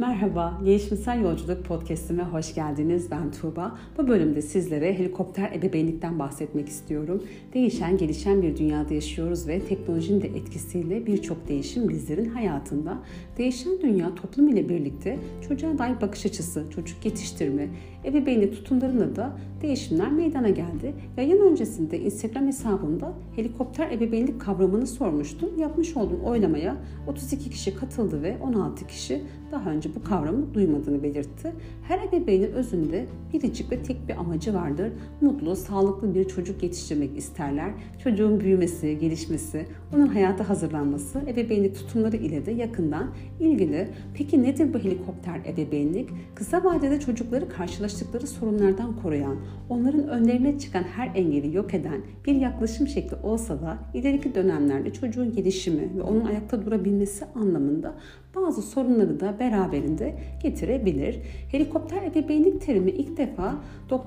Merhaba, Gelişimsel Yolculuk Podcast'ime hoş geldiniz. Ben Tuğba. Bu bölümde sizlere helikopter ebeveynlikten bahsetmek istiyorum. Değişen, gelişen bir dünyada yaşıyoruz ve teknolojinin de etkisiyle birçok değişim bizlerin hayatında. Değişen dünya toplum ile birlikte çocuğa dair bakış açısı, çocuk yetiştirme, ebeveynlik tutumlarında da değişimler meydana geldi. Yayın öncesinde Instagram hesabımda helikopter ebeveynlik kavramını sormuştum. Yapmış olduğum oylamaya 32 kişi katıldı ve 16 kişi daha önce bu kavramı duymadığını belirtti. Her ebeveynin özünde biricik ve tek bir amacı vardır. Mutlu, sağlıklı bir çocuk yetiştirmek isterler. Çocuğun büyümesi, gelişmesi, onun hayata hazırlanması, ebeveynlik tutumları ile de yakından ilgili. Peki nedir bu helikopter ebeveynlik? Kısa vadede çocukları karşılaştıkları sorunlardan koruyan, onların önlerine çıkan her engeli yok eden bir yaklaşım şekli olsa da ileriki dönemlerde çocuğun gelişimi ve onun ayakta durabilmesi anlamında bazı sorunları da beraberinde getirebilir. Helikopter ebeveynlik terimi ilk defa.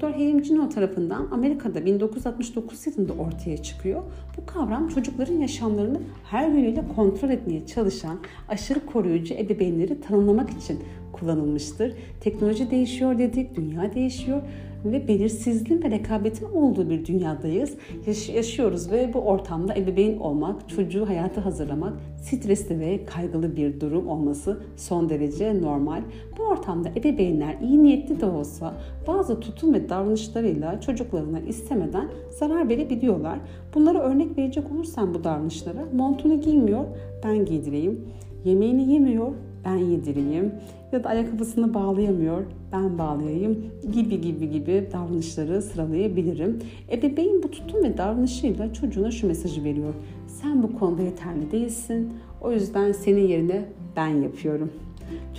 Hayim Cino tarafından Amerika'da 1969 yılında ortaya çıkıyor. Bu kavram çocukların yaşamlarını her yönüyle kontrol etmeye çalışan aşırı koruyucu ebeveynleri tanımlamak için kullanılmıştır. Teknoloji değişiyor dedik, dünya değişiyor ve belirsizliğin ve rekabetin olduğu bir dünyadayız. Yaş- yaşıyoruz ve bu ortamda ebeveyn olmak, çocuğu hayata hazırlamak stresli ve kaygılı bir durum olması son derece normal. Bu ortamda ebeveynler iyi niyetli de olsa bazı tutum ve davranışlarıyla çocuklarına istemeden zarar verebiliyorlar. Bunlara örnek verecek olursam bu davranışlara montunu giymiyor, ben giydireyim. Yemeğini yemiyor, ben yedireyim ya da ayakkabısını bağlayamıyor, ben bağlayayım gibi gibi gibi davranışları sıralayabilirim. Ebeveyn bu tutum ve davranışıyla çocuğuna şu mesajı veriyor. Sen bu konuda yeterli değilsin. O yüzden senin yerine ben yapıyorum.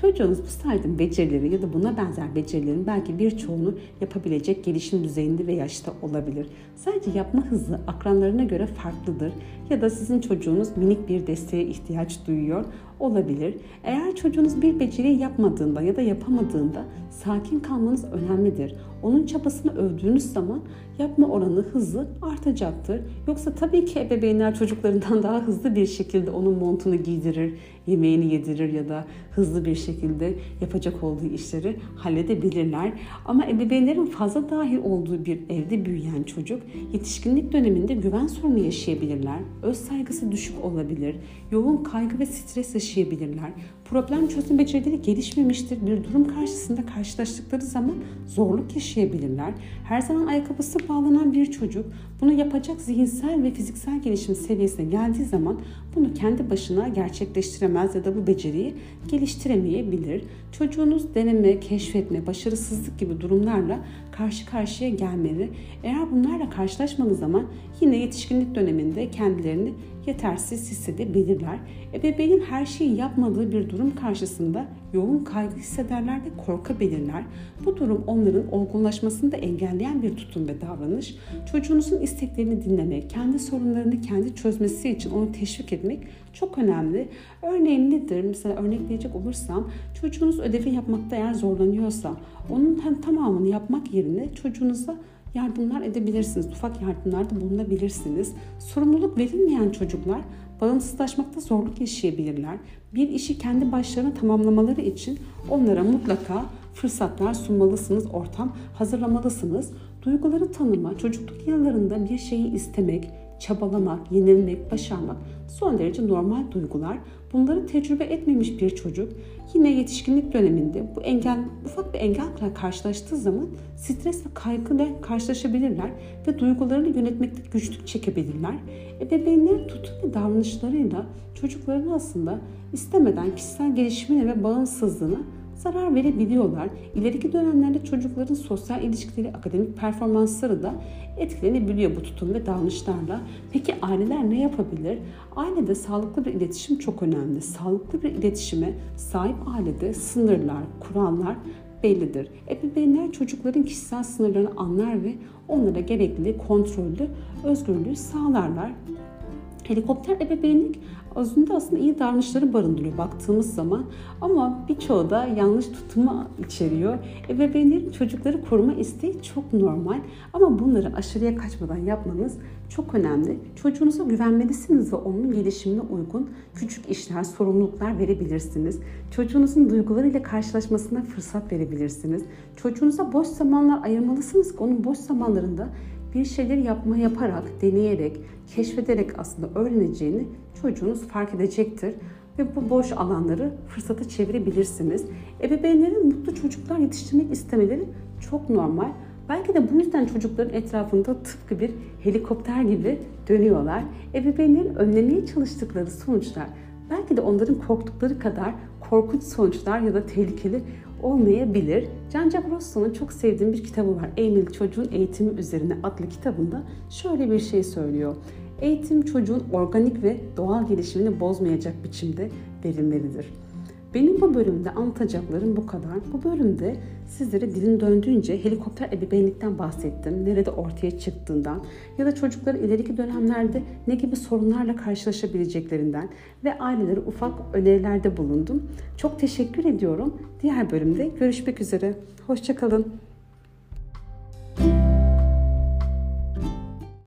Çocuğunuz bu saydığım becerileri ya da buna benzer becerilerin belki birçoğunu yapabilecek gelişim düzeyinde ve yaşta olabilir. Sadece yapma hızı akranlarına göre farklıdır ya da sizin çocuğunuz minik bir desteğe ihtiyaç duyuyor olabilir. Eğer çocuğunuz bir beceriyi yapmadığında ya da yapamadığında sakin kalmanız önemlidir. Onun çabasını övdüğünüz zaman yapma oranı hızı artacaktır. Yoksa tabii ki ebeveynler çocuklarından daha hızlı bir şekilde onun montunu giydirir, yemeğini yedirir ya da hızlı bir şekilde yapacak olduğu işleri halledebilirler. Ama ebeveynlerin fazla dahil olduğu bir evde büyüyen çocuk yetişkinlik döneminde güven sorunu yaşayabilirler. Öz saygısı düşük olabilir. Yoğun kaygı ve stres yaşayabilirler. Problem çözüm becerileri gelişmemiştir. Bir durum karşısında karşılaştıkları zaman zorluk yaşayabilirler. Her zaman ayakkabısı bağlanan bir çocuk bunu yapacak zihinsel ve fiziksel gelişim seviyesine geldiği zaman bunu kendi başına gerçekleştiremez ya da bu beceriyi geliştiremeyebilir. Çocuğunuz deneme, keşfetme, başarısızlık gibi durumlarla karşı karşıya gelmeli. Eğer bunlarla karşılaşmadığı zaman yine yetişkinlik döneminde kendilerini yetersiz hissedebilirler. Ebeveynin her şeyi yapmadığı bir durum karşısında yoğun kaygı hissederler ve korkabilirler. Bu durum onların olgunlaşmasını da engelleyen bir tutum ve davranış. Çocuğunuzun isteklerini dinlemek, kendi sorunlarını kendi çözmesi için onu teşvik etmek çok önemli. Örneğin nedir? Mesela örnekleyecek olursam çocuğunuz ödevi yapmakta eğer zorlanıyorsa onun hem tamamını yapmak yerine çocuğunuza yardımlar edebilirsiniz. Ufak yardımlarda bulunabilirsiniz. Sorumluluk verilmeyen çocuklar bağımsızlaşmakta zorluk yaşayabilirler. Bir işi kendi başlarına tamamlamaları için onlara mutlaka fırsatlar sunmalısınız, ortam hazırlamalısınız. Duyguları tanıma, çocukluk yıllarında bir şeyi istemek, çabalamak, yenilmek, başarmak son derece normal duygular. Bunları tecrübe etmemiş bir çocuk yine yetişkinlik döneminde bu engel ufak bir engelle karşılaştığı zaman stres ve kaygıyla karşılaşabilirler ve duygularını yönetmekte güçlük çekebilirler. Ebeveynler tutum ve davranışlarıyla çocukların aslında istemeden kişisel gelişimine ve bağımsızlığına zarar verebiliyorlar. İleriki dönemlerde çocukların sosyal ilişkileri, akademik performansları da etkilenebiliyor bu tutum ve davranışlarla. Peki aileler ne yapabilir? Ailede sağlıklı bir iletişim çok önemli. Sağlıklı bir iletişime sahip ailede sınırlar, kurallar bellidir. Ebeveynler çocukların kişisel sınırlarını anlar ve onlara gerekli kontrollü özgürlüğü sağlarlar. Helikopter ebeveynlik özünde aslında iyi davranışları barındırıyor baktığımız zaman ama birçoğu da yanlış tutumu içeriyor. Ebeveynlerin çocukları koruma isteği çok normal ama bunları aşırıya kaçmadan yapmanız çok önemli. Çocuğunuza güvenmelisiniz ve onun gelişimine uygun küçük işler, sorumluluklar verebilirsiniz. Çocuğunuzun duygularıyla karşılaşmasına fırsat verebilirsiniz. Çocuğunuza boş zamanlar ayırmalısınız ki onun boş zamanlarında bir şeyler yapma yaparak, deneyerek, keşfederek aslında öğreneceğini çocuğunuz fark edecektir ve bu boş alanları fırsata çevirebilirsiniz. Ebeveynlerin mutlu çocuklar yetiştirmek istemeleri çok normal. Belki de bu yüzden çocukların etrafında tıpkı bir helikopter gibi dönüyorlar. Ebeveynlerin önlemeye çalıştıkları sonuçlar belki de onların korktukları kadar korkunç sonuçlar ya da tehlikeli olmayabilir. Jean-Jacques Rousseau'nun çok sevdiğim bir kitabı var. Emil Çocuğun Eğitimi Üzerine adlı kitabında şöyle bir şey söylüyor. Eğitim çocuğun organik ve doğal gelişimini bozmayacak biçimde verilmelidir. Benim bu bölümde anlatacaklarım bu kadar. Bu bölümde sizlere dilin döndüğünce helikopter ebeveynlikten bahsettim. Nerede ortaya çıktığından ya da çocukların ileriki dönemlerde ne gibi sorunlarla karşılaşabileceklerinden ve ailelere ufak önerilerde bulundum. Çok teşekkür ediyorum. Diğer bölümde görüşmek üzere. Hoşçakalın.